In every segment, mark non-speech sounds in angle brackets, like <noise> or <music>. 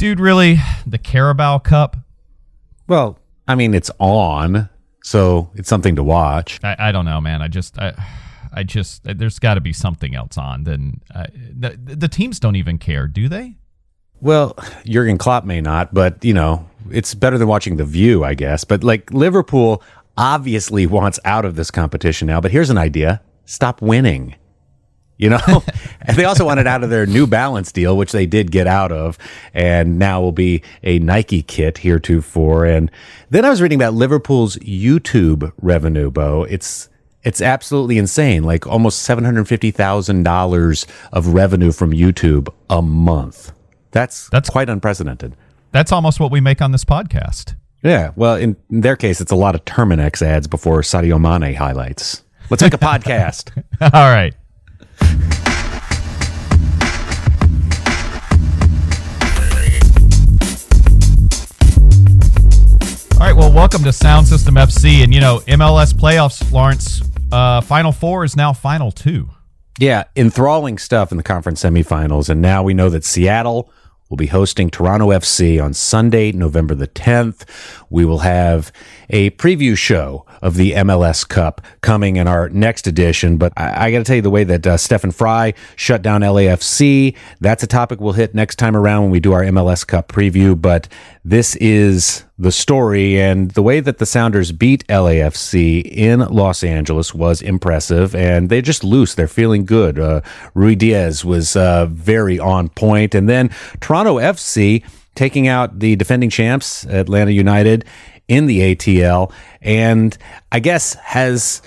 Dude, really? The Carabao Cup? Well, I mean, it's on, so it's something to watch. I, I don't know, man. I just, I, I just, there's got to be something else on. Then uh, the, the teams don't even care, do they? Well, Jurgen Klopp may not, but you know, it's better than watching The View, I guess. But like Liverpool obviously wants out of this competition now. But here's an idea: stop winning. You know, <laughs> and they also wanted out of their New Balance deal, which they did get out of, and now will be a Nike kit heretofore. And then I was reading about Liverpool's YouTube revenue, Bo. It's it's absolutely insane. Like almost seven hundred fifty thousand dollars of revenue from YouTube a month. That's that's quite unprecedented. That's almost what we make on this podcast. Yeah. Well, in, in their case, it's a lot of Terminix ads before Sadio Mane highlights. Let's make a <laughs> podcast. All right. All right, well, welcome to Sound System FC. And, you know, MLS playoffs, Lawrence, uh, Final Four is now Final Two. Yeah, enthralling stuff in the conference semifinals. And now we know that Seattle will be hosting Toronto FC on Sunday, November the 10th. We will have a preview show of the MLS Cup coming in our next edition. But I, I got to tell you, the way that uh, Stefan Frei shut down LAFC, that's a topic we'll hit next time around when we do our MLS Cup preview. But this is the story, and the way that the Sounders beat LAFC in Los Angeles was impressive, and they're just loose. They're feeling good. Uh, Ruidíaz was uh, very on point, and then Toronto FC taking out the defending champs, Atlanta United, in the ATL, and I guess has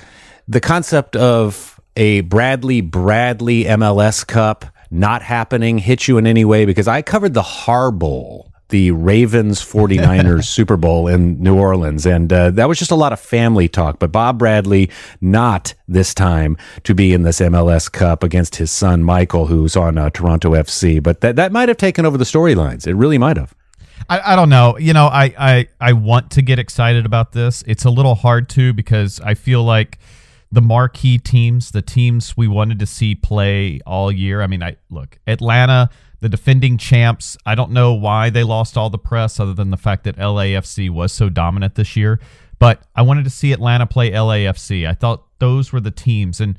the concept of a Bradley Bradley MLS Cup not happening hit you in any way? Because I covered the Harbowl the Ravens <laughs> 49ers Super Bowl in New Orleans. And uh, that was just a lot of family talk. But Bob Bradley, not this time to be in this MLS Cup against his son, Michael, who's on uh, Toronto FC. But that, that might have taken over the storylines. It really might have. I, I don't know. You know, I, I, I want to get excited about this. It's a little hard to because I feel like the marquee teams, the teams we wanted to see play all year. I mean, I look, Atlanta, the defending champs. I don't know why they lost all the press other than the fact that LAFC was so dominant this year. But I wanted to see Atlanta play LAFC. I thought those were the teams. And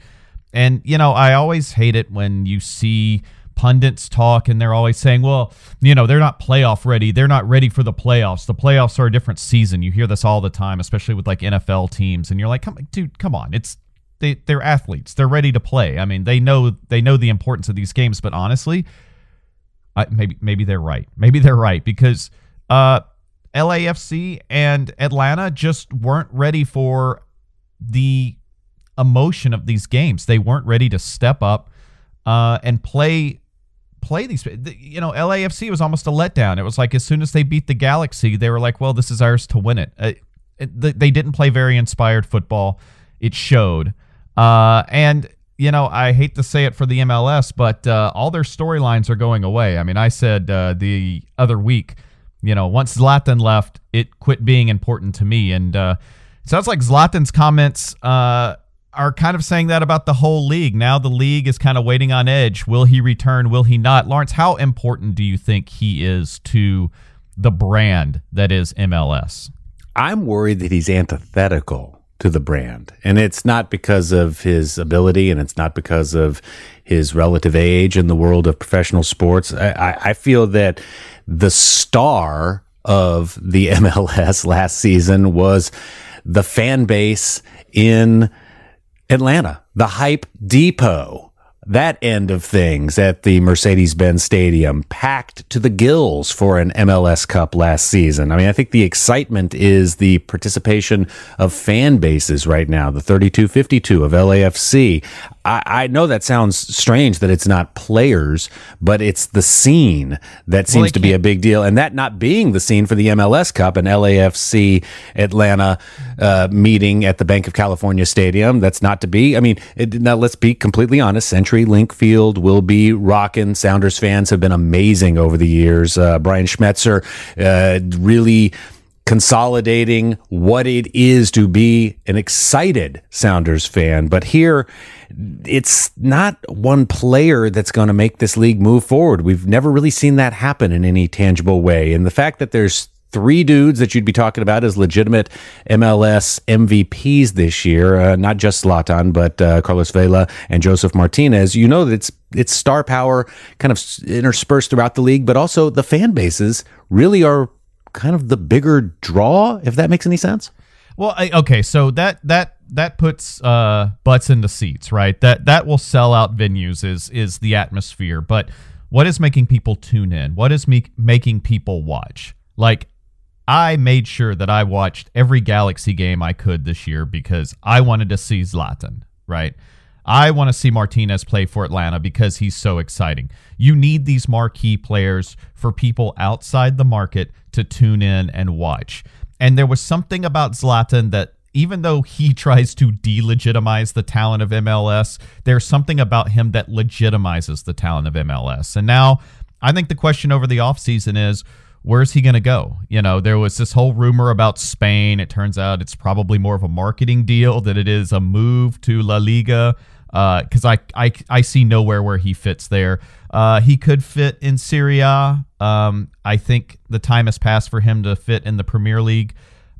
and you know, I always hate it when you see pundits talk and they're always saying, well, you know, they're not playoff ready. They're not ready for the playoffs. The playoffs are a different season. You hear this all the time, especially with like NFL teams. And you're like, come, dude, come on. It's they, they're athletes. They're ready to play. I mean, they know they know the importance of these games. But honestly, I, maybe maybe they're right. Maybe they're right because uh, LAFC and Atlanta just weren't ready for the emotion of these games. They weren't ready to step up uh, and play play these. You know, LAFC was almost a letdown. It was like as soon as they beat the Galaxy, they were like, "Well, this is ours to win it." Uh, they didn't play very inspired football. It showed, uh, and you know, I hate to say it for the MLS, but uh, all their storylines are going away. I mean, I said uh, the other week, you know, once Zlatan left, it quit being important to me, and uh, sounds like Zlatan's comments uh, are kind of saying that about the whole league. Now the league is kind of waiting on edge. Will he return? Will he not? Lawrence, how important do you think he is to the brand that is MLS? I'm worried that he's antithetical to the brand. And it's not because of his ability and it's not because of his relative age in the world of professional sports. I, I feel that the star of the <laughs> MLS last season was the fan base in Atlanta, the hype depot that end of things at the Mercedes Benz Stadium, packed to the gills for an MLS Cup last season. I mean, I think the excitement is the participation of fan bases right now, the 3252 of LAFC. I, I know that sounds strange that it's not players, but it's the scene that seems well, to be a big deal. And that not being the scene for the MLS Cup and LAFC Atlanta uh, meeting at the Bank of California Stadium, that's not to be. I mean, it, now let's be completely honest. Century Link Field will be rocking. Sounders fans have been amazing over the years. Uh, Brian Schmetzer uh, really consolidating what it is to be an excited Sounders fan. But here, it's not one player that's going to make this league move forward. We've never really seen that happen in any tangible way. And the fact that there's three dudes that you'd be talking about as legitimate MLS MVPs this year, uh, not just Zlatan, but uh, Carlos Vela and Josef Martinez. You know that it's it's star power kind of interspersed throughout the league, but also the fan bases really are kind of the bigger draw, if that makes any sense. Well, I, okay, so that that that puts uh, butts into seats, right? That that will sell out venues is is the atmosphere, but what is making people tune in? What is me- making people watch? Like I made sure that I watched every Galaxy game I could this year because I wanted to see Zlatan, right? I want to see Martinez play for Atlanta because he's so exciting. You need these marquee players for people outside the market to tune in and watch. And there was something about Zlatan that even though he <laughs> tries to delegitimize the talent of MLS, there's something about him that legitimizes the talent of MLS. And now I think the question over the offseason is where's he going to go? You know, there was this whole rumor about Spain. It turns out it's probably more of a marketing deal than it is a move to La Liga because uh, I, I I see nowhere where he fits there. Uh, he could fit in Serie A. Um, I think the time has passed for him to fit in the Premier League.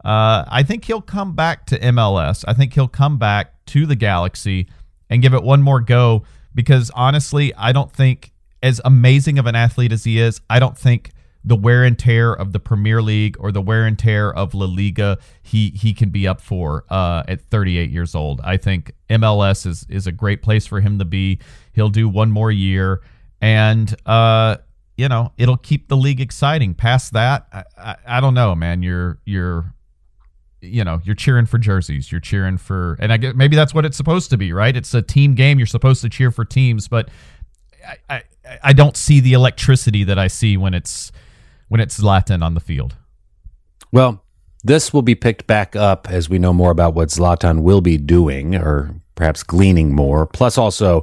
Uh, I think he'll come back to MLS. I think he'll come back to the Galaxy and give it one more go because honestly, I don't think, as amazing of an athlete as he is, I don't think the wear and tear of the Premier League or the wear and tear of La Liga he he can be up for uh, at 38 years old. I think MLS is is a great place for him to be. He'll do one more year, and uh, you know it'll keep the league exciting. Past that, I, I, I don't know, man. You're you're you know you're cheering for jerseys you're cheering for and i get maybe that's what it's supposed to be right it's a team game you're supposed to cheer for teams but i i, I don't see the electricity that i see when it's when it's Zlatan on the field? Well, this will be picked back up as we know more about what Zlatan will be doing, or perhaps gleaning more. Plus, also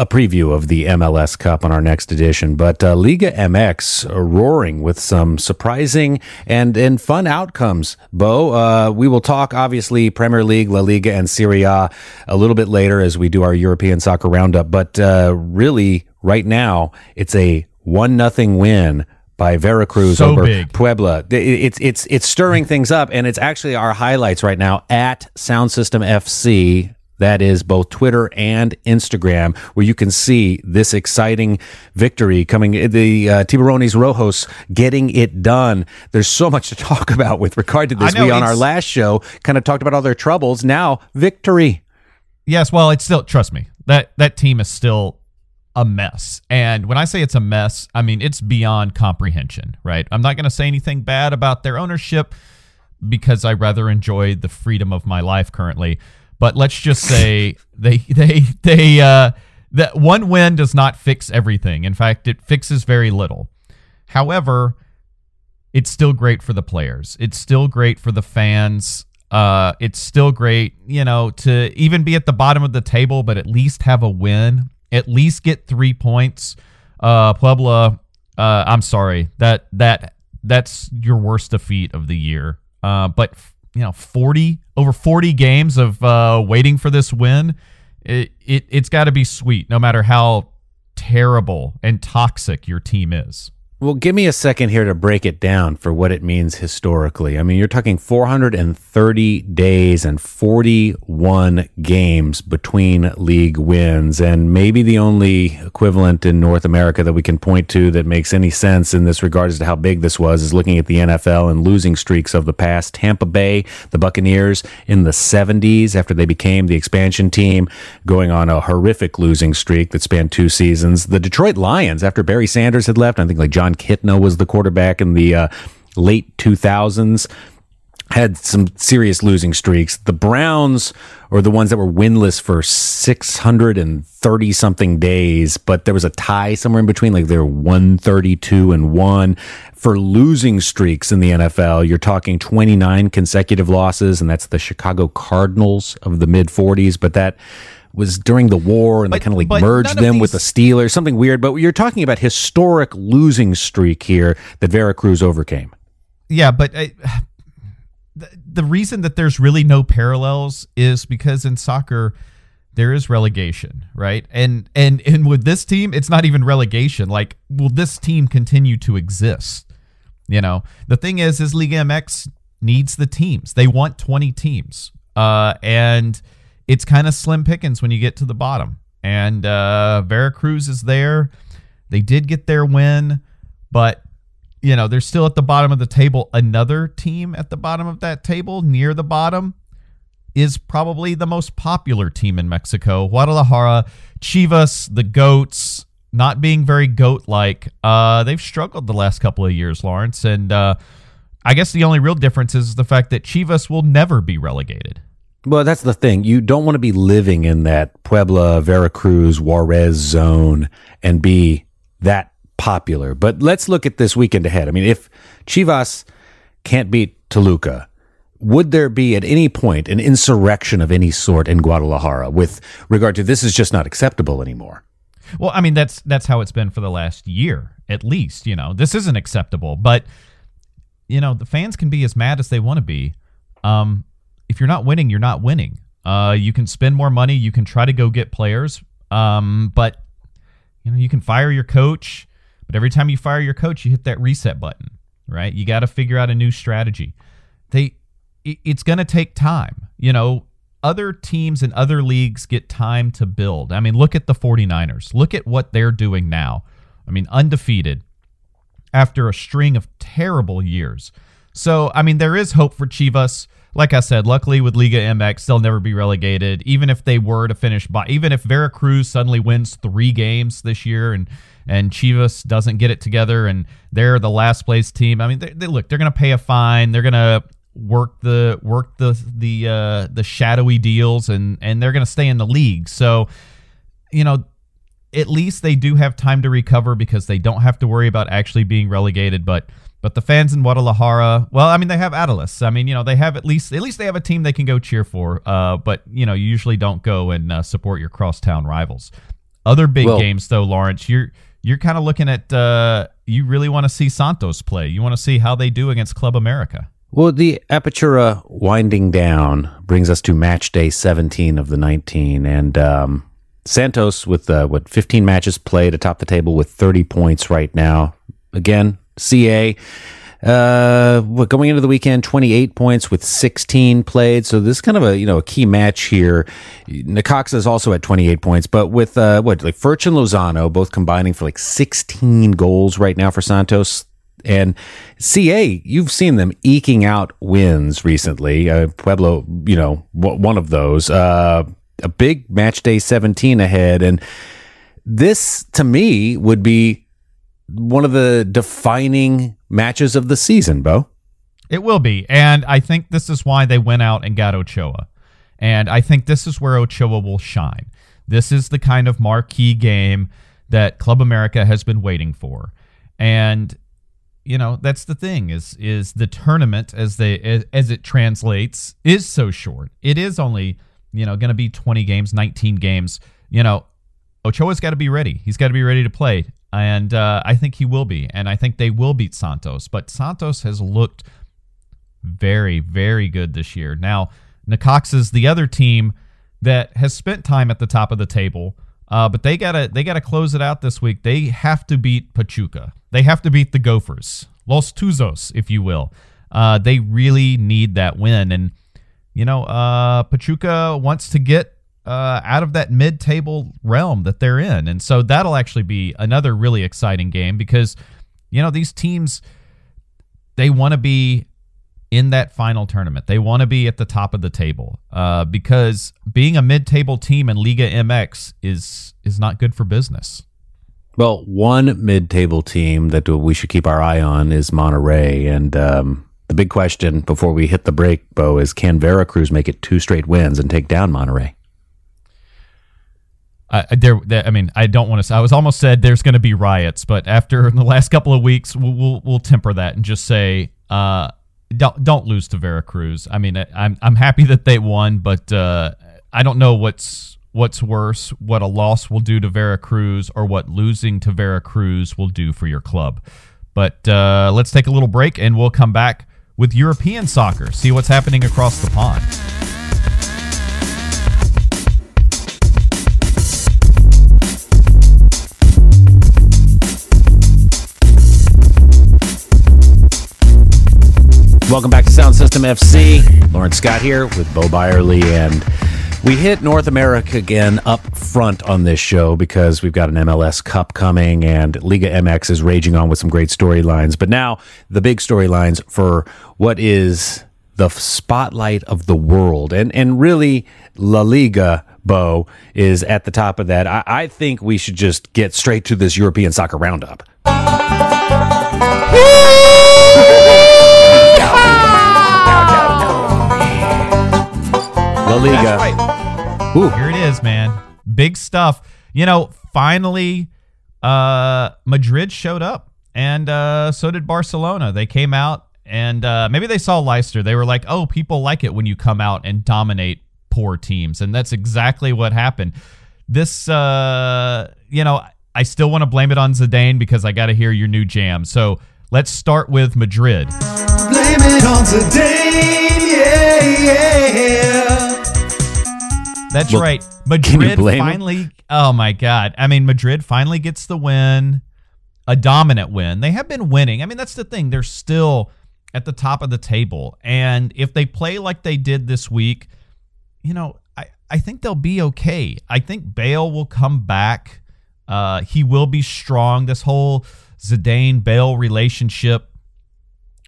a preview of the MLS Cup on our next edition. But uh, Liga MX roaring with some surprising and, and fun outcomes. Bo, uh, we will talk obviously Premier League, La Liga, and Serie A a little bit later as we do our European soccer roundup. But uh, really, right now, it's a one nothing win by Veracruz so over big. Puebla. It's it's it's stirring things up, and it's actually our highlights right now at Sound System FC. That is both Twitter and Instagram, where you can see this exciting victory coming. The uh, Tiburones Rojos getting it done. There's so much to talk <laughs> about with regard to this. Know, we on our last show kind of talked about all their troubles. Now victory. Yes, well, it's still trust me that that team is still a mess. And when I say it's a mess, I mean it's beyond comprehension, right? I'm not going to say anything bad about their ownership because I rather enjoy the freedom of my life currently. But let's just say <laughs> they they they uh that one win does not fix everything. In fact, it fixes very little. However, it's still great for the players. It's still great for the fans. Uh, it's still great, you know, to even be at the bottom of the table, but at least have a win at least get three points. Uh, Puebla, uh, I'm sorry that that that's your worst defeat of the year. Uh, but you know, 40 over 40 games of uh, waiting for this win, it, it it's got to be sweet, no matter how terrible and toxic your team is. Well, give me a second here to break it down for what it means historically. I mean, you're talking 430 days and 41 games between league wins, and maybe the only equivalent in North America that we can point to that makes any sense in this regard as to how big this was is looking at the NFL and losing streaks of the past. Tampa Bay, the Buccaneers in the 70s after they became the expansion team, going on a horrific losing streak that spanned two seasons. The Detroit Lions, after Barry Sanders had left, I think like John Jon Kitna was the quarterback in the uh, late 2000s. Had some serious losing streaks. The Browns are the ones that were winless for 630 something days, but there was a tie somewhere in between. Like they were 132 and 1 for losing streaks in the NFL. You're talking 29 consecutive losses, and that's the Chicago Cardinals of the mid 40s. But that was during the war and but, they kind of like merged them these... with the Steelers, something weird. But you're talking about historic losing streak here that Veracruz overcame. Yeah, but uh, the reason that there's really no parallels is because in soccer there is relegation, right? And and and with this team, it's not even relegation. Like, will this team continue to exist? You know, the thing is, is Liga MX needs the teams. They want 20 teams, uh, and it's kind of slim pickings when you get to the bottom. And uh, Veracruz is there. They did get their win, but you know they're still at the bottom of the table. Another team at the bottom of that table, near the bottom, is probably the most popular team in Mexico. Guadalajara, Chivas, the Goats, not being very goat like. Uh, they've struggled the last couple of years, Lawrence. And uh, I guess the only real difference is the fact that Chivas will never be relegated. Well, that's the thing. You don't want to be living in that Puebla, Veracruz, Juarez zone and be that popular. But let's look at this weekend ahead. I mean, if Chivas can't beat Toluca, would there be at any point an insurrection of any sort in Guadalajara with regard to this is just not acceptable anymore? Well, I mean that's that's how it's been for the last year at least, you know. This isn't acceptable, but you know, the fans can be as mad as they want to be. Um, if you're not winning, you're not winning. Uh, you can spend more money, you can try to go get players, um, but you know, you can fire your coach, but every time you fire your coach, you hit that reset button, right? You got to figure out a new strategy. They it's going to take time. You know, other teams and other leagues get time to build. I mean, look at the 49ers. Look at what they're doing now. I mean, undefeated after a string of terrible years. So, I mean, there is hope for Chivas. Like I said, luckily with Liga MX, they'll never be relegated. Even if they were to finish by, even if Veracruz suddenly wins three games this year and and Chivas doesn't get it together and they're the last place team. I mean, they, they look, they're going to pay a fine. They're going to work the work the the uh, the shadowy deals and and they're going to stay in the league. So, you know, at least they do have time to recover because they don't have to worry about actually being relegated. But but the fans in Guadalajara, well, I mean, they have Atlas. I mean, you know, they have at least at least they have a team they can go cheer for. Uh, but you know, you usually don't go and uh, support your crosstown rivals. Other big well, games, though, Lawrence, you're you're kind of looking at. Uh, you really want to see Santos play. You want to see how they do against Club America. Well, the Apertura winding down brings us to match day 17 of the 19. And um, Santos, with uh, what 15 matches played atop the table with 30 points right now. Again, CA. Uh, going into the weekend, 28 points with 16 played. So this is kind of a, you know, a key match here. Necaxa is also at 28 points, but with, uh, what, like Furch and Lozano both combining for like 16 goals right now for Santos. And CA, you've seen them eking out wins recently. Uh, Puebla, you know, one of those. Uh, a big match day 17 ahead. And this, to me, would be one of the defining matches of the season, Bo. It will be. And I think this is why they went out and got Ochoa. And I think this is where Ochoa will shine. This is the kind of marquee game that Club America has been waiting for. And you know that's the thing is is the tournament as they as, as it translates is so short it is only you know going to be 20 games 19 games you know ochoa's got to be ready he's got to be ready to play and uh, i think he will be and i think they will beat santos but santos has looked very very good this year now Necaxa is the other team that has spent time at the top of the table uh, but they gotta they gotta close it out this week. They have to beat Pachuca. They have to beat the Gophers, Los Tuzos, if you will. Uh, they really need that win, and you know uh, Pachuca wants to get uh, out of that mid-table realm that they're in, and so that'll actually be another really exciting game because you know these teams they want to be in that final tournament. They want to be at the top of the table uh, because being a mid-table team in Liga MX is is not good for business. Well, one mid-table team that we should keep our eye on is Monterrey, and um, the big question before we hit the break, Bo, is can Veracruz make it two straight wins and take down Monterrey? Uh, there, I mean, I don't want to. I was almost said there's going to be riots, but after <laughs> the last couple of weeks, we'll we'll, we'll temper that and just say uh, don't don't lose to Veracruz. I mean, I'm I'm happy that they won, but uh, I don't know what's what's worse, what a loss will do to Veracruz, or what losing to Veracruz will do for your club. But uh, let's take a little break, and we'll come back with European soccer, see what's happening across the pond. Welcome back to Sound System FC. Lawrence Scott here with Bo Byerly, and we hit North America again up front on this show because we've got an MLS Cup coming, and Liga MX is raging on with some great storylines. But now the big storylines for what is the spotlight of the world, and and really La Liga. Bo is at the top of that. I, I think we should just get straight to this European soccer roundup. <laughs> La Liga. Right. Here it is, man. Big stuff. You know, finally, uh, Madrid showed up, and uh, so did Barcelona. They came out, and uh, maybe they saw Leicester. They were like, "Oh, people like it when you come out and dominate poor teams," and that's exactly what happened. This, uh, you know, I still want to blame it on Zidane because I got to hear your new jam. So let's start with Madrid. Blame it on Zidane, yeah, yeah. That's well, right. Madrid finally. Him? Oh my God! I mean, Madrid finally gets the win, a dominant win. They have been winning. I mean, that's the thing. They're still at the top of the table, and if they play like they did this week, you know, I I think they'll be okay. I think Bale will come back. Uh, he will be strong. This whole Zidane Bale relationship.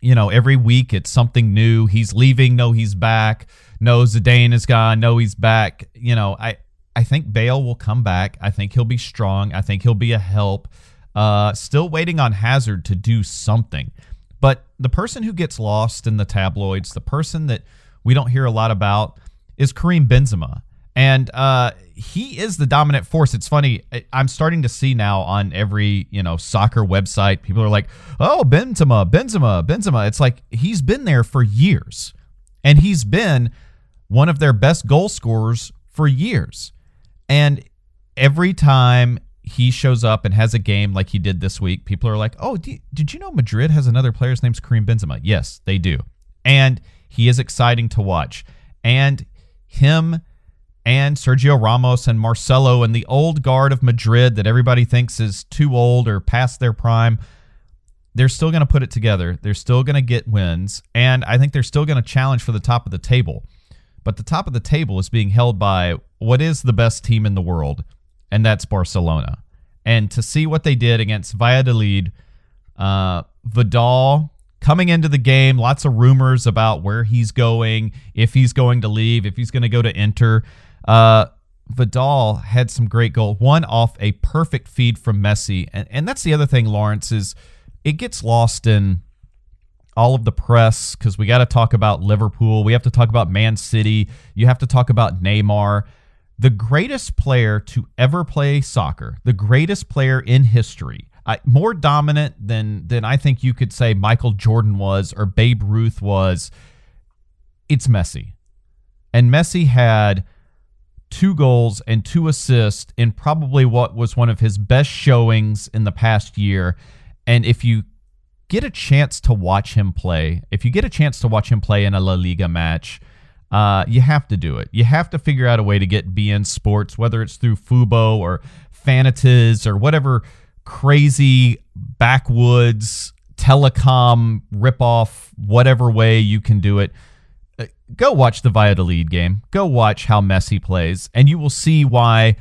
You know, every week it's something new. He's leaving. No, he's back no, Zidane is gone. No, he's back. You know, I I think Bale will come back. I think he'll be strong. I think he'll be a help. Uh, still waiting on Hazard to do something. But the person who gets lost in the tabloids, the person that we don't hear a lot about, is Karim Benzema. And uh, he is the dominant force. It's funny. I'm starting to see now on every you know soccer website, people are like, "Oh, Benzema, Benzema, Benzema." It's like he's been there for years, and he's been one of their best goal scorers for years. And every time he shows up and has a game like he did this week, people are like, "Oh, did you know Madrid has another player's name's Karim Benzema?" Yes, they do, and he is exciting to watch. And him and Sergio Ramos and Marcelo and the old guard of Madrid that everybody thinks is too old or past their prime, they're still going to put it together. They're still going to get wins, and I think they're still going to challenge for the top of the table. But the top of the table is being held by what is the best team in the world, and that's Barcelona. And to see what they did against Valladolid, uh, Vidal coming into the game, lots of rumors about where he's going, if he's going to leave, if he's going to go to Inter. Uh, Vidal had some great goal. One off a perfect feed from Messi, and and that's the other thing. Lawrence is it gets lost in all of the press because we got to talk about Liverpool. We have to talk about Man City. You have to talk about Neymar. The greatest player to ever play soccer, the greatest player in history, more dominant than than I think you could say Michael Jordan was or Babe Ruth was. It's Messi, and Messi had two goals and two assists in probably what was one of his best showings in the past year. And if you get a chance to watch him play, if you get a chance to watch him play in a La Liga match, uh, you have to do it. You have to figure out a way to get beIN Sports, whether it's through Fubo or Fanatiz or whatever crazy backwoods telecom ripoff, whatever way you can do it. Go watch the Valladolid game. Go watch how Messi plays, and you will see why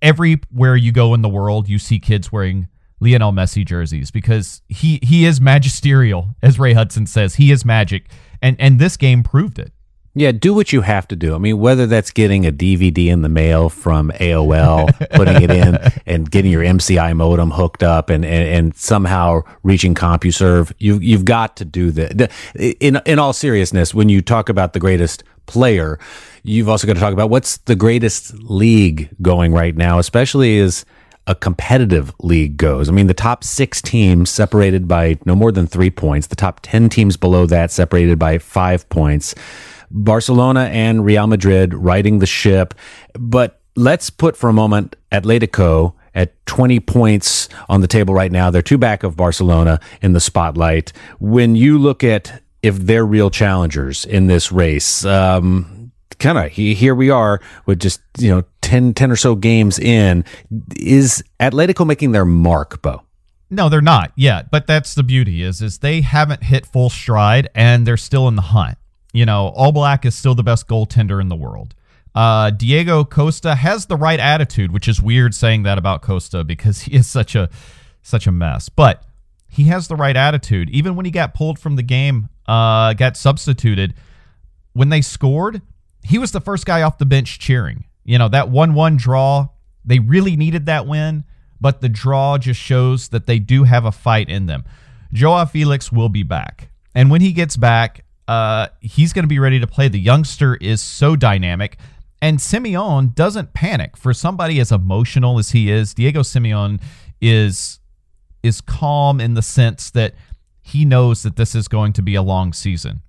everywhere you go in the world, you see kids wearing Lionel Messi jerseys because he he is magisterial, as Ray Hudson says. He is magic, and and this game proved it. Yeah, do what you have to do. I mean, whether that's getting a DVD in the mail from AOL, putting it in, <laughs> and getting your MCI modem hooked up, and, and, and somehow reaching CompuServe, you you've got to do that. In in all seriousness, when you talk about the greatest player, you've also got to talk about what's the greatest league going right now, especially as a competitive league goes. I mean, the top six teams separated by no more than three points, the top 10 teams below that separated by five points. Barcelona and Real Madrid riding the ship. But let's put for a moment Atletico at 20 points on the table right now. They're two back of Barcelona in the spotlight. When you look at if they're real challengers in this race. Um, kind of here we are with just, you know, 10, 10 or so games in. Is Atletico making their mark, Bo? No, they're not yet. But that's the beauty is is they haven't hit full stride and they're still in the hunt. You know, Oblak is still the best goaltender in the world. Uh, Diego Costa has the right attitude, which is weird saying that about Costa because <laughs> he is such a such a mess. But he has the right attitude. Even when he got pulled from the game, uh, got substituted, when they scored, he was the first guy off the bench cheering. You know, that 1 1 draw, they really needed that win, but the draw just shows that they do have a fight in them. Joao Felix will be back. And when he gets back, uh, he's going to be ready to play. The youngster is so dynamic. And Simeone doesn't panic. For somebody as emotional as he is, Diego Simeone is is calm in the sense that he knows that this is going to be a long season.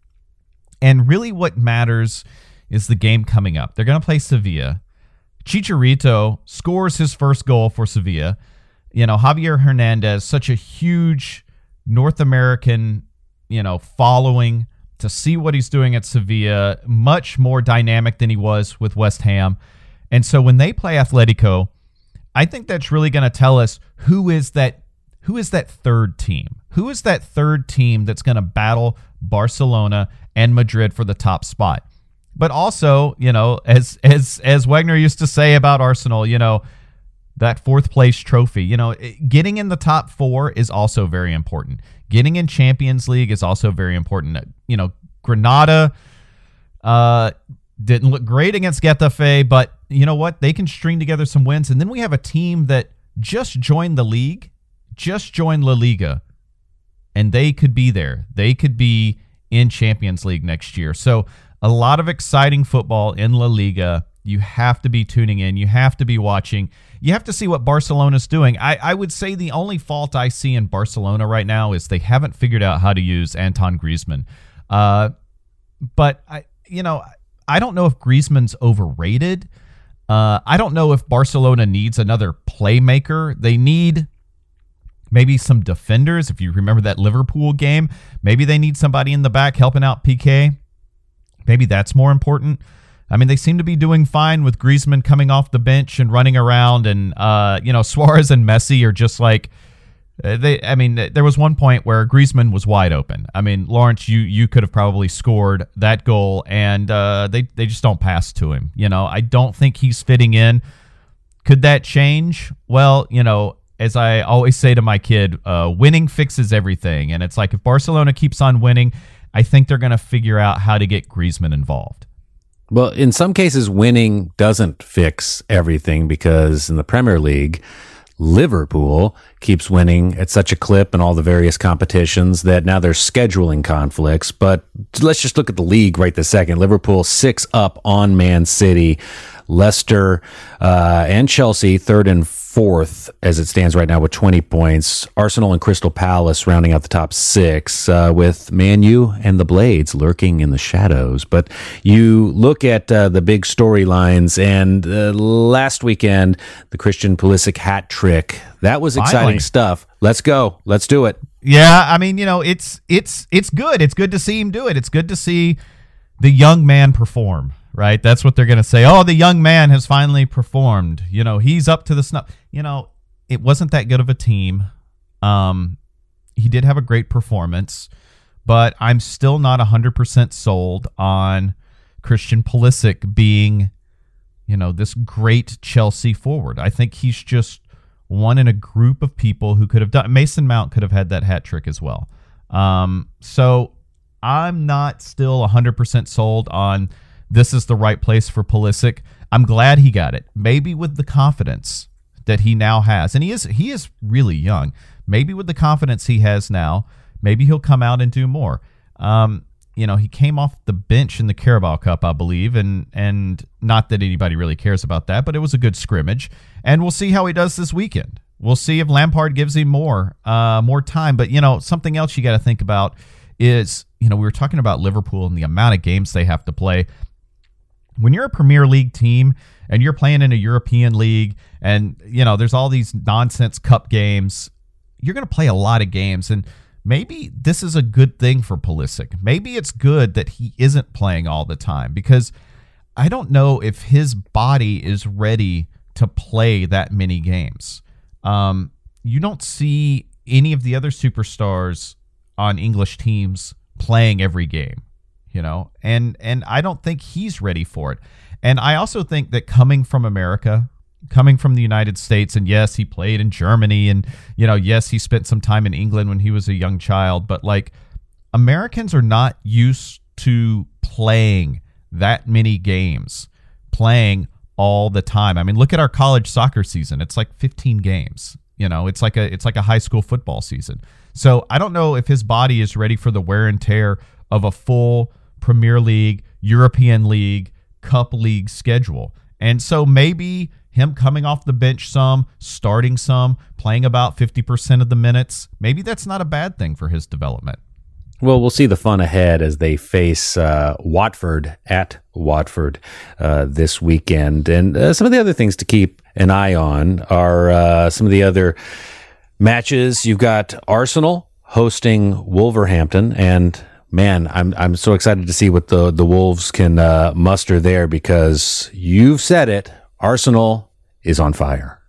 And really what matters is the game coming up. They're going to play Sevilla. Chicharito scores his first goal for Sevilla. You know, Javier Hernandez, such a huge North American, you know, following to see what he's doing at Sevilla, much more dynamic than he was with West Ham. And so when they play Atletico, I think that's really going to tell us who is that who is that third team? Who is that third team that's going to battle Barcelona and Madrid for the top spot? But also, you know, as as as Wenger used to say about Arsenal, you know, that fourth place trophy, you know, getting in the top 4 is also very important. Getting in Champions League is also very important. You know, Granada uh didn't look great against Getafe, but you know what? They can string together some wins and then we have a team that just joined the league just joined La Liga and they could be there. They could be in Champions League next year. So, a lot of exciting football in La Liga. You have to be tuning in. You have to be watching. You have to see what Barcelona's doing. I, I would say the only fault I see in Barcelona right now is they haven't figured out how to use Antoine Griezmann. Uh, but I, you know, I don't know if Griezmann's overrated. Uh, I don't know if Barcelona needs another playmaker. They need maybe some defenders. If you remember that Liverpool game, maybe they need somebody in the back helping out Piqué. Maybe that's more important. I mean, they seem to be doing fine with Griezmann coming off the bench and running around, and uh, you know <laughs> Suarez and Messi are just like uh, they. I mean, there was one point where Griezmann was wide open. I mean, Lawrence, you you could have probably scored that goal, and uh, they they just don't pass to him. You know, I don't think he's fitting in. Could that change? Well, you know, as I always say to my kid, uh, winning fixes everything. And it's like if Barcelona keeps on winning, I think they're going to figure out how to get Griezmann involved. Well, in some cases, winning doesn't fix everything because in the Premier League, Liverpool keeps winning at such a clip in all the various competitions that now there's scheduling conflicts. But let's just look at the league right this second. Liverpool six up on Man City. Leicester uh, and Chelsea third and fourth as it stands right now with 20 points. Arsenal and Crystal Palace rounding out the top six uh, with Man U and the Blades lurking in the shadows. But you look at uh, the big storylines, and uh, last weekend, the Christian Pulisic hat trick. That was exciting Finally. stuff. Let's go. Let's do it. Yeah, I mean, you know, it's it's it's good. It's good to see him do it. It's good to see the young man perform right? That's what they're going to say. Oh, the young man has finally performed. You know, he's up to the snuff. You know, it wasn't that good of a team. Um, he did have a great performance, but I'm still not 100% sold on Christian Pulisic being, you know, this great Chelsea forward. I think he's just one in a group of people who could have done. Mason Mount could have had that hat trick as well. Um, so I'm not still 100% sold on this is the right place for Pulisic. I'm glad he got it. Maybe with the confidence that he now has, and he is he is really young. Maybe with the confidence he has now, maybe he'll come out and do more. Um, you know, he came off the bench in the Carabao Cup, I believe, and and not that anybody really cares about that, but it was a good scrimmage, and we'll see how he does this weekend. We'll see if Lampard gives him more uh, more time. But you know, something else you got to think about is you know we were talking about Liverpool and the amount of games they have to play when you're a Premier League team and you're playing in a European league and you know there's all these nonsense cup games, you're going to play a lot of games and maybe this is a good thing for Pulisic. Maybe it's good that he isn't playing all the time because I don't know if his body is ready to play that many games. Um, you don't see any of the other superstars on English teams playing every game, you know, and and I don't think he's ready for it. And I also think that coming from America, coming from the United States, and yes, he played in Germany, and you know, yes, he spent some time in England when he was a young child, but like Americans are not used to playing that many games, playing all the time. I mean, look at our college soccer season. It's like 15 games. You know, it's like a it's like a high school football season. So I don't know if his body is ready for the wear and tear of a full Premier League, European League, Cup League schedule. And so maybe him coming off the bench some, starting some, playing about 50% of the minutes, maybe that's not a bad thing for his development. Well, we'll see the fun ahead as they face uh, Watford at Watford uh, this weekend. And uh, some of the other things to keep an eye on are uh, some of the other matches. You've got Arsenal hosting Wolverhampton, and man, I'm I'm so excited to see what the the Wolves can uh, muster there because you've said it, Arsenal is on fire.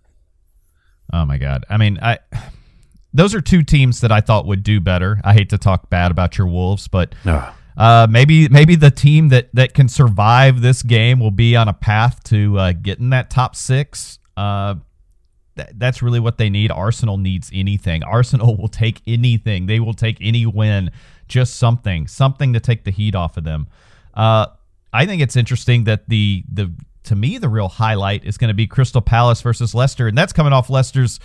Oh my god! I mean, I those are two teams that I thought would do better. I hate to talk bad about your Wolves, but. Uh, maybe maybe the team that, that can survive this game will be on a path to uh, getting that top six. Uh, th- that's really what they need. Arsenal needs anything. Arsenal <laughs> will take anything. They will take any win, just something, something to take the heat off of them. Uh, I think it's interesting that the the to me the real highlight is going to be Crystal Palace versus Leicester, and that's coming off Leicester's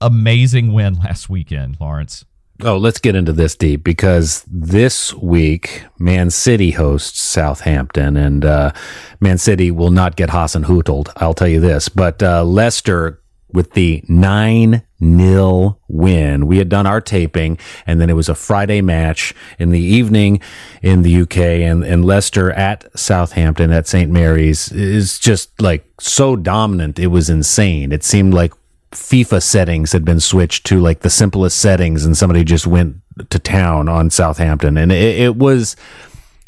amazing win <laughs> last weekend, Lawrence. Oh, let's get into this deep because this week Man City hosts Southampton, and uh, Man City will not get Hasenhüttl. I'll tell you this. But uh, Leicester with the nine nil win. We had done our taping, and then it was a Friday match in the evening in the UK, and, and Leicester at Southampton at St Mary's is just like so dominant. It was insane. It seemed like FIFA settings had been switched to like the simplest settings and somebody just went to town on Southampton. And it, it was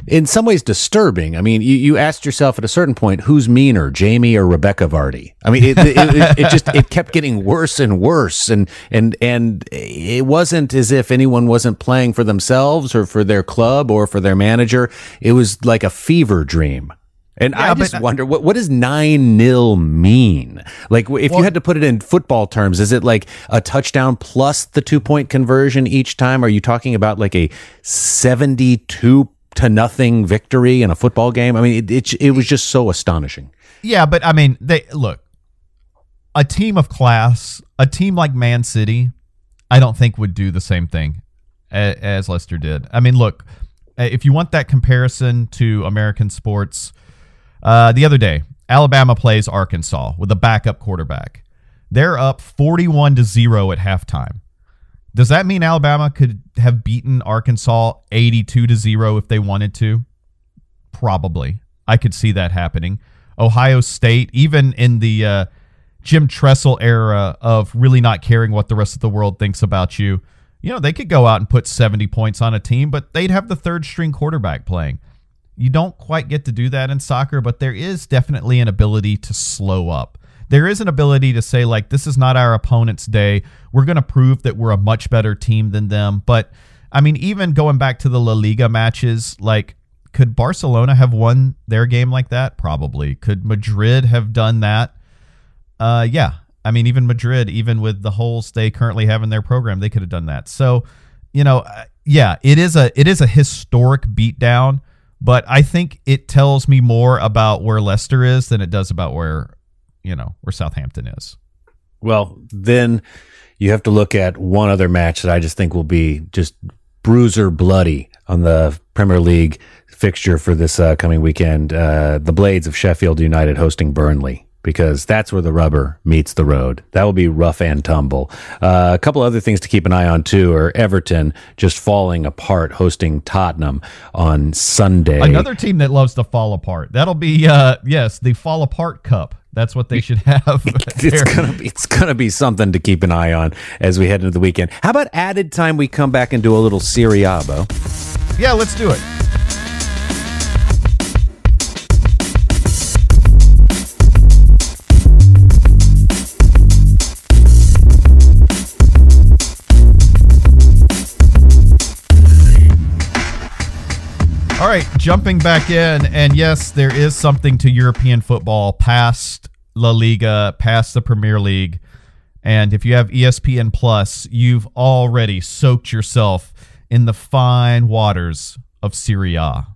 in some ways disturbing. I mean, you, you asked yourself at a certain point, who's meaner, Jamie or Rebecca Vardy? I mean, it, it, it, it just, it kept getting worse and worse. And, and, and it wasn't as if anyone wasn't playing for themselves or for their club or for their manager. It was like a fever dream. And yeah, I just but, wonder what what does nine nil mean? Like, if well, you had to put it in football terms, is it like a touchdown plus the two point conversion each time? Are you talking about like a seventy two to nothing victory in a football game? I mean, it, it it was just so astonishing. Yeah, but I mean, they look a team of class, a team like Man City, I don't think would do the same thing as, as Leicester did. I mean, look, if you want that comparison to American sports uh, the other day, Alabama plays Arkansas with a backup quarterback. They're up 41 to 0 at halftime. Does that mean Alabama could have beaten Arkansas 82 to 0 if they wanted to? Probably. I could see that happening. Ohio State, even in the uh, Jim Tressel era of really not caring what the rest of the world thinks about you, you know, they could go out and put 70 points on a team, but they'd have the third string quarterback playing. You don't quite get to do that in soccer, but there is definitely an ability to slow up. There is an ability to say, like, this is not our opponent's day. We're going to prove that we're a much better team than them. But, I mean, even going back to the La Liga matches, like, could Barcelona have won their game like that? Probably. Could Madrid have done that? Uh, yeah. I mean, even Madrid, even with the holes they currently have in their program, they could have done that. So, you know, uh, yeah, it is a it is a historic beatdown but I think it tells me more about where Leicester is than it does about where, you know, where Southampton is. Well, then you have to look at one other match that I just think will be just bruiser bloody on the Premier League fixture for this uh, coming weekend. Uh, the Blades of Sheffield United hosting Burnley. Because that's where the rubber meets the road. That will be rough and tumble. Uh, a couple other things to keep an eye on too are Everton just falling apart, hosting Tottenham on Sunday. Another team that loves to fall apart. That'll be uh, yes, the fall apart cup. That's what they should have. <laughs> it's <laughs> gonna be it's gonna be something to keep an eye on as we head into the weekend. How about added time we come back and do a little Serie Bo? Yeah, let's do it. Right, jumping back in, and yes, there is something to European football past La Liga, past the Premier League. And if you have ESPN Plus, you've already soaked yourself in the fine waters of Serie A.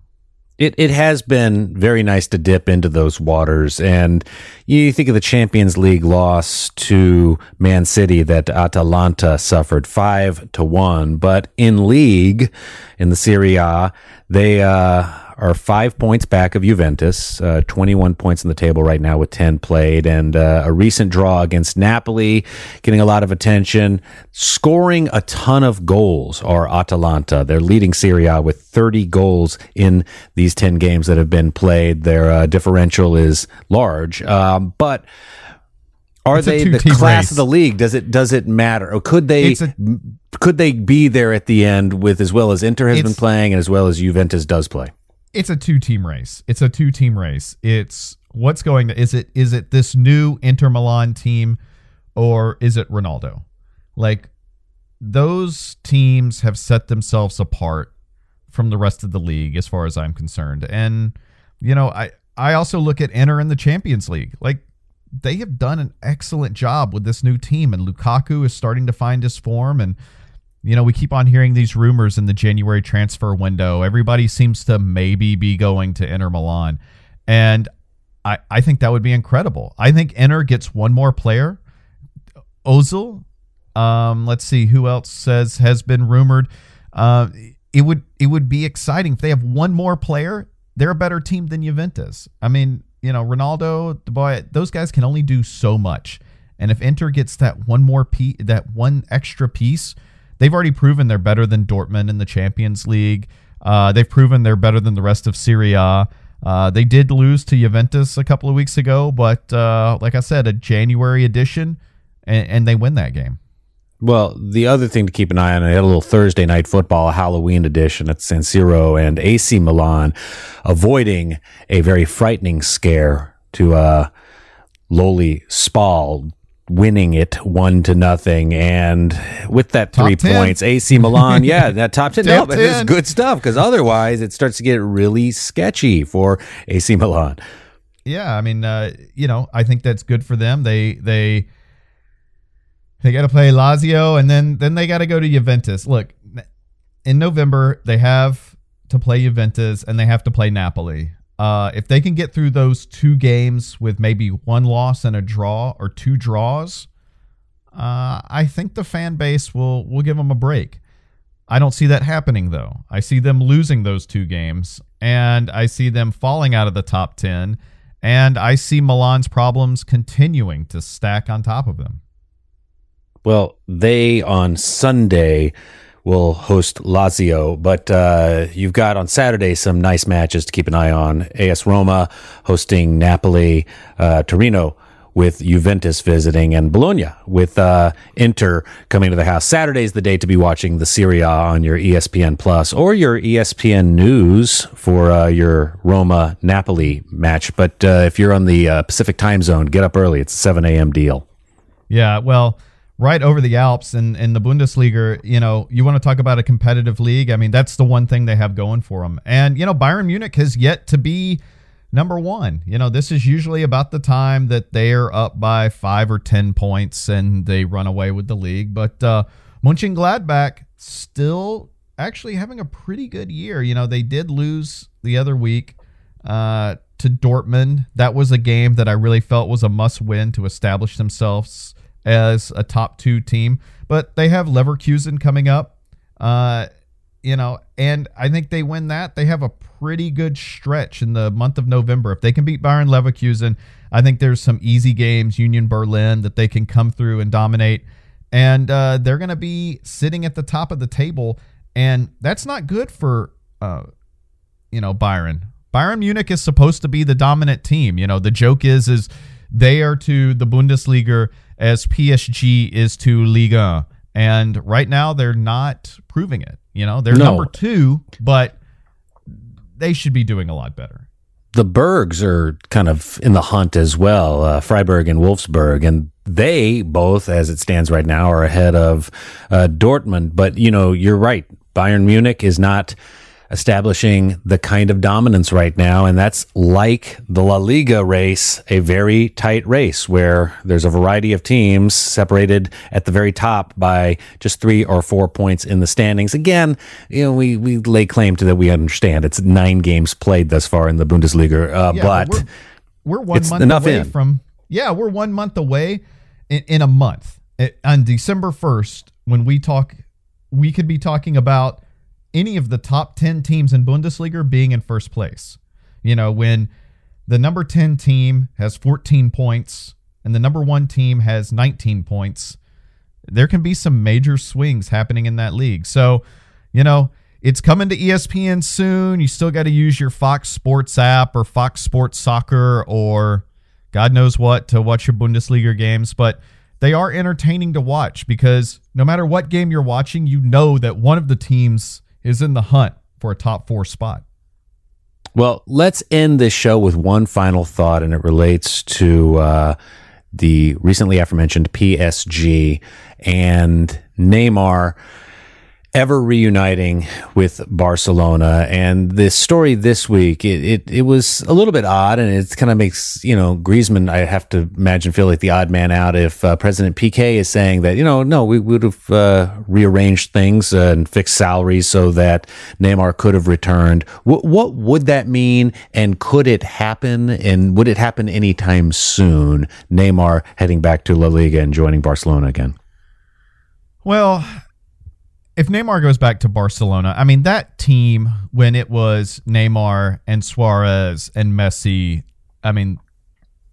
It it has been very nice to dip into those waters, and you think of the Champions League loss to Man City that Atalanta suffered five to one, but in league in the Serie A, they uh, are five points back of Juventus, uh, 21 points in the table right now with 10 played, and uh, a recent draw against Napoli, getting a lot of attention. Scoring a ton of goals are Atalanta. They're leading Serie A with 30 goals in these 10 games that have been played. Their uh, differential is large, um, but. Are they the class race. of the league? Does it does it matter? Or could they a, could they be there at the end with as well as Inter has been playing and as well as Juventus does play? It's a two team race. It's a two team race. It's what's going is it is it this new Inter Milan team or is it Ronaldo? Like those teams have set themselves apart from the rest of the league as far as I'm concerned. And you know, I I also look at Inter in the Champions League. Like they have done an excellent job with this new team and Lukaku is starting to find his form and you know, we keep on hearing these rumors in the January transfer window. Everybody seems to maybe be going to Inter Milan. And I, I think that would be incredible. I think Inter gets one more player. Ozil. Um, let's see who else says has been rumored. Uh, it would it would be exciting if they have one more player. They're a better team than Juventus. I mean, you know, Ronaldo, the boy, those guys can only do so much. And if Inter gets that one more piece, that one extra piece, they've already proven they're better than Dortmund in the Champions League. Uh, they've proven they're better than the rest of Serie A. Uh, they did lose to Juventus a couple of weeks ago, but uh, like I said, a January edition, and, and, they win that game. Well, the other thing to keep an eye on, I had a little Thursday night football, a Halloween edition at San Siro, and AC Milan avoiding a very frightening scare to uh, lowly Spal winning it one to nothing. And with that top three 10. points, AC Milan, yeah, <laughs> that top 10. no, but it's good stuff because otherwise it starts to get really sketchy for AC Milan. Yeah, I mean, uh, you know, I think that's good for them. They, they, they got to play Lazio and then, then they got to go to Juventus. Look, in November, they have to play Juventus and they have to play Napoli. Uh, if they can get through those two games with maybe one loss and a draw or two draws, uh, I think the fan base will will give them a break. I don't see that happening though. I see them losing those two games, and I see them falling out of the top ten, and I see Milan's problems continuing to stack on top of them. Well, they on Sunday will host Lazio. But uh, you've got on Saturday some nice matches to keep an eye on. AS Roma hosting Napoli, uh, Torino with Juventus visiting, and Bologna with uh, Inter coming to the house. Saturday's the day to be watching the Serie A on your ESPN Plus or your ESPN News for uh, your Roma Napoli match. But uh, if you're on the uh, Pacific time zone, get up early. It's a 7 a.m. deal. Yeah, well, right over the Alps and in, the Bundesliga, you know, you want to talk about a competitive league. I mean, that's the one thing they have going for them. And, you know, Bayern Munich has yet to be number one. You know, this is usually about the time that they are up by five or 10 points and they run away with the league. But uh, Mönchengladbach still actually having a pretty good year. You know, they did lose the other week uh, to Dortmund. That was a game that I really felt was a must win to establish themselves as a top two team. But they have Leverkusen coming up. Uh, you know, and I think they win that. They have a pretty good stretch in the month of November. If they can beat Bayern Leverkusen, I think there's some easy games, Union Berlin, that they can come through and dominate. And uh, they're going to be sitting at the top of the table. And that's not good for, uh, you know, Byron. Bayern Munich is supposed to be the dominant team. You know, the joke is, is they are to the Bundesliga as PSG is to Liga. And right now they're not proving it. You know, they're No. number two, but they should be doing a lot better. the Bergs are kind of in the hunt as well, uh, Freiburg and Wolfsburg, and they both, as it stands right now, are ahead of uh, Dortmund. But you know, you're right. Bayern Munich is not establishing the kind of dominance right now, and that's like the La Liga race, a very tight race where there's a variety of teams separated at the very top by just three or four points in the standings. Again, you know, we we lay claim to that we understand it's nine games played thus far in the Bundesliga, uh, Yeah, but we're, we're one month away in. from yeah, we're one month away in, in a month. It- on December first, when we talk, we could be talking about any of the top ten teams in Bundesliga being in first place. You know, when the number ten team has 14 points and the number one team has 19 points, there can be some major swings happening in that league. So, you know, it's coming to ESPN soon. You still got to use your Fox Sports app or Fox Sports Soccer or God knows what to watch your Bundesliga games, but they are entertaining to watch because no matter what game you're watching, you know that one of the teams is in the hunt for a top four spot. Well, let's end this show with one final thought, and it relates to uh, the recently aforementioned PSG and Neymar ever reuniting with Barcelona. And this story this week, it, it, it was a little bit odd, and it kind of makes, you know, Griezmann, I have to imagine, feel like the odd man out if uh, President Piqué is saying that, you know, no, we would have uh, rearranged things uh, and fixed salaries so that Neymar could have returned. What, what would that mean? And could it happen? And would it happen anytime soon? Neymar heading back to La Liga and joining Barcelona again. Well, if Neymar goes back to Barcelona, I mean, that team, when it was Neymar and Suarez and Messi, I mean,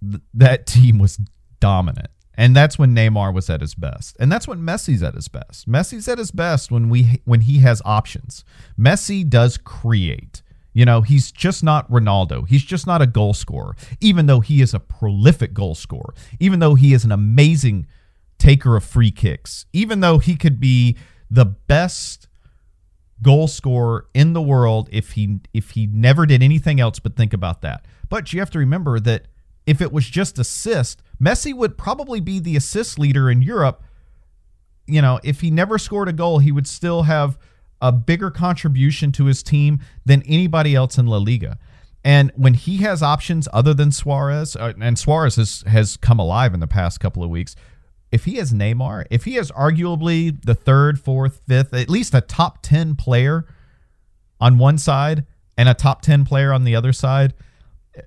th- that team was dominant. And that's when Neymar was at his best. And that's when Messi's at his best. Messi's at his best when we when he has options. Messi does create. You know, he's just not Ronaldo. He's just not a goal scorer, even though he is a prolific goal scorer, even though he is an amazing taker of free kicks, even though he could be the best goal scorer in the world if he if he never did anything else but think about that. But you have to remember that if it was just assist, Messi would probably be the assist leader in Europe. You know, if he never scored a goal, he would still have a bigger contribution to his team than anybody else in La Liga. And when he has options other than Suarez, uh, and Suarez has, has come alive in the past couple of weeks, if he has Neymar, if he has arguably the third, fourth, fifth, at least a top 10 player on one side and a top 10 player on the other side,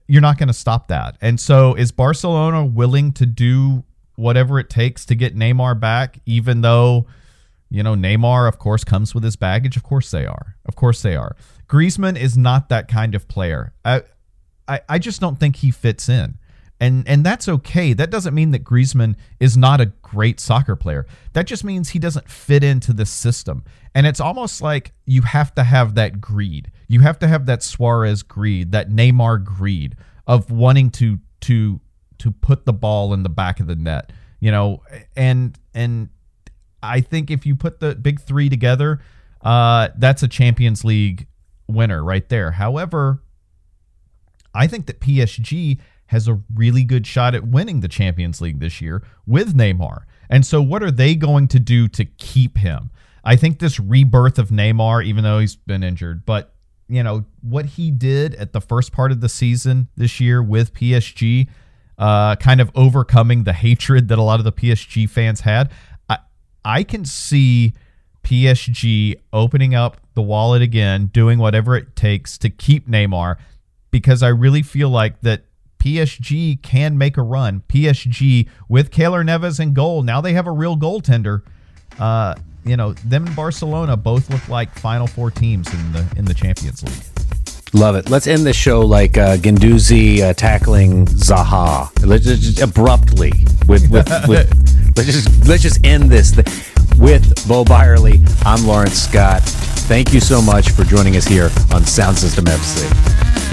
you're not going to stop that. And so is Barcelona willing to do whatever it takes to get Neymar back, even though, you know, Neymar, of course, comes with his baggage? Of course they are. Of course they are. Griezmann is not that kind of player. I, I, I just don't think he fits in. And and that's okay. That doesn't mean that Griezmann is not a great soccer player. That just means he doesn't fit into the system. And it's almost like you have to have that greed. You have to have that Suarez greed, that Neymar greed of wanting to to to put the ball in the back of the net. You know, and and I think if you put the big three together, uh, that's a Champions League winner right there. However, I think that PSG has a really good shot at winning the Champions League this year with Neymar. And so, what are they going to do to keep him? I think this rebirth of Neymar, even though he's been injured, but you know what he did at the first part of the season this year with PSG, uh, kind of overcoming the hatred that a lot of the PSG fans had. I I can see PSG opening up the wallet again, doing whatever it takes to keep Neymar, because I really feel like that PSG can make a run. PSG with Keylor Navas in goal. Now they have a real goaltender. Uh, you know, them and Barcelona both look like Final Four teams in the in the Champions League. Love it. Let's end the show like uh, uh, tackling Zaha. Let's abruptly with with, <laughs> with let's just let's just end this th- with Bo Byerly. I'm Lawrence Scott. Thank you so much for joining us here on Sound System FC.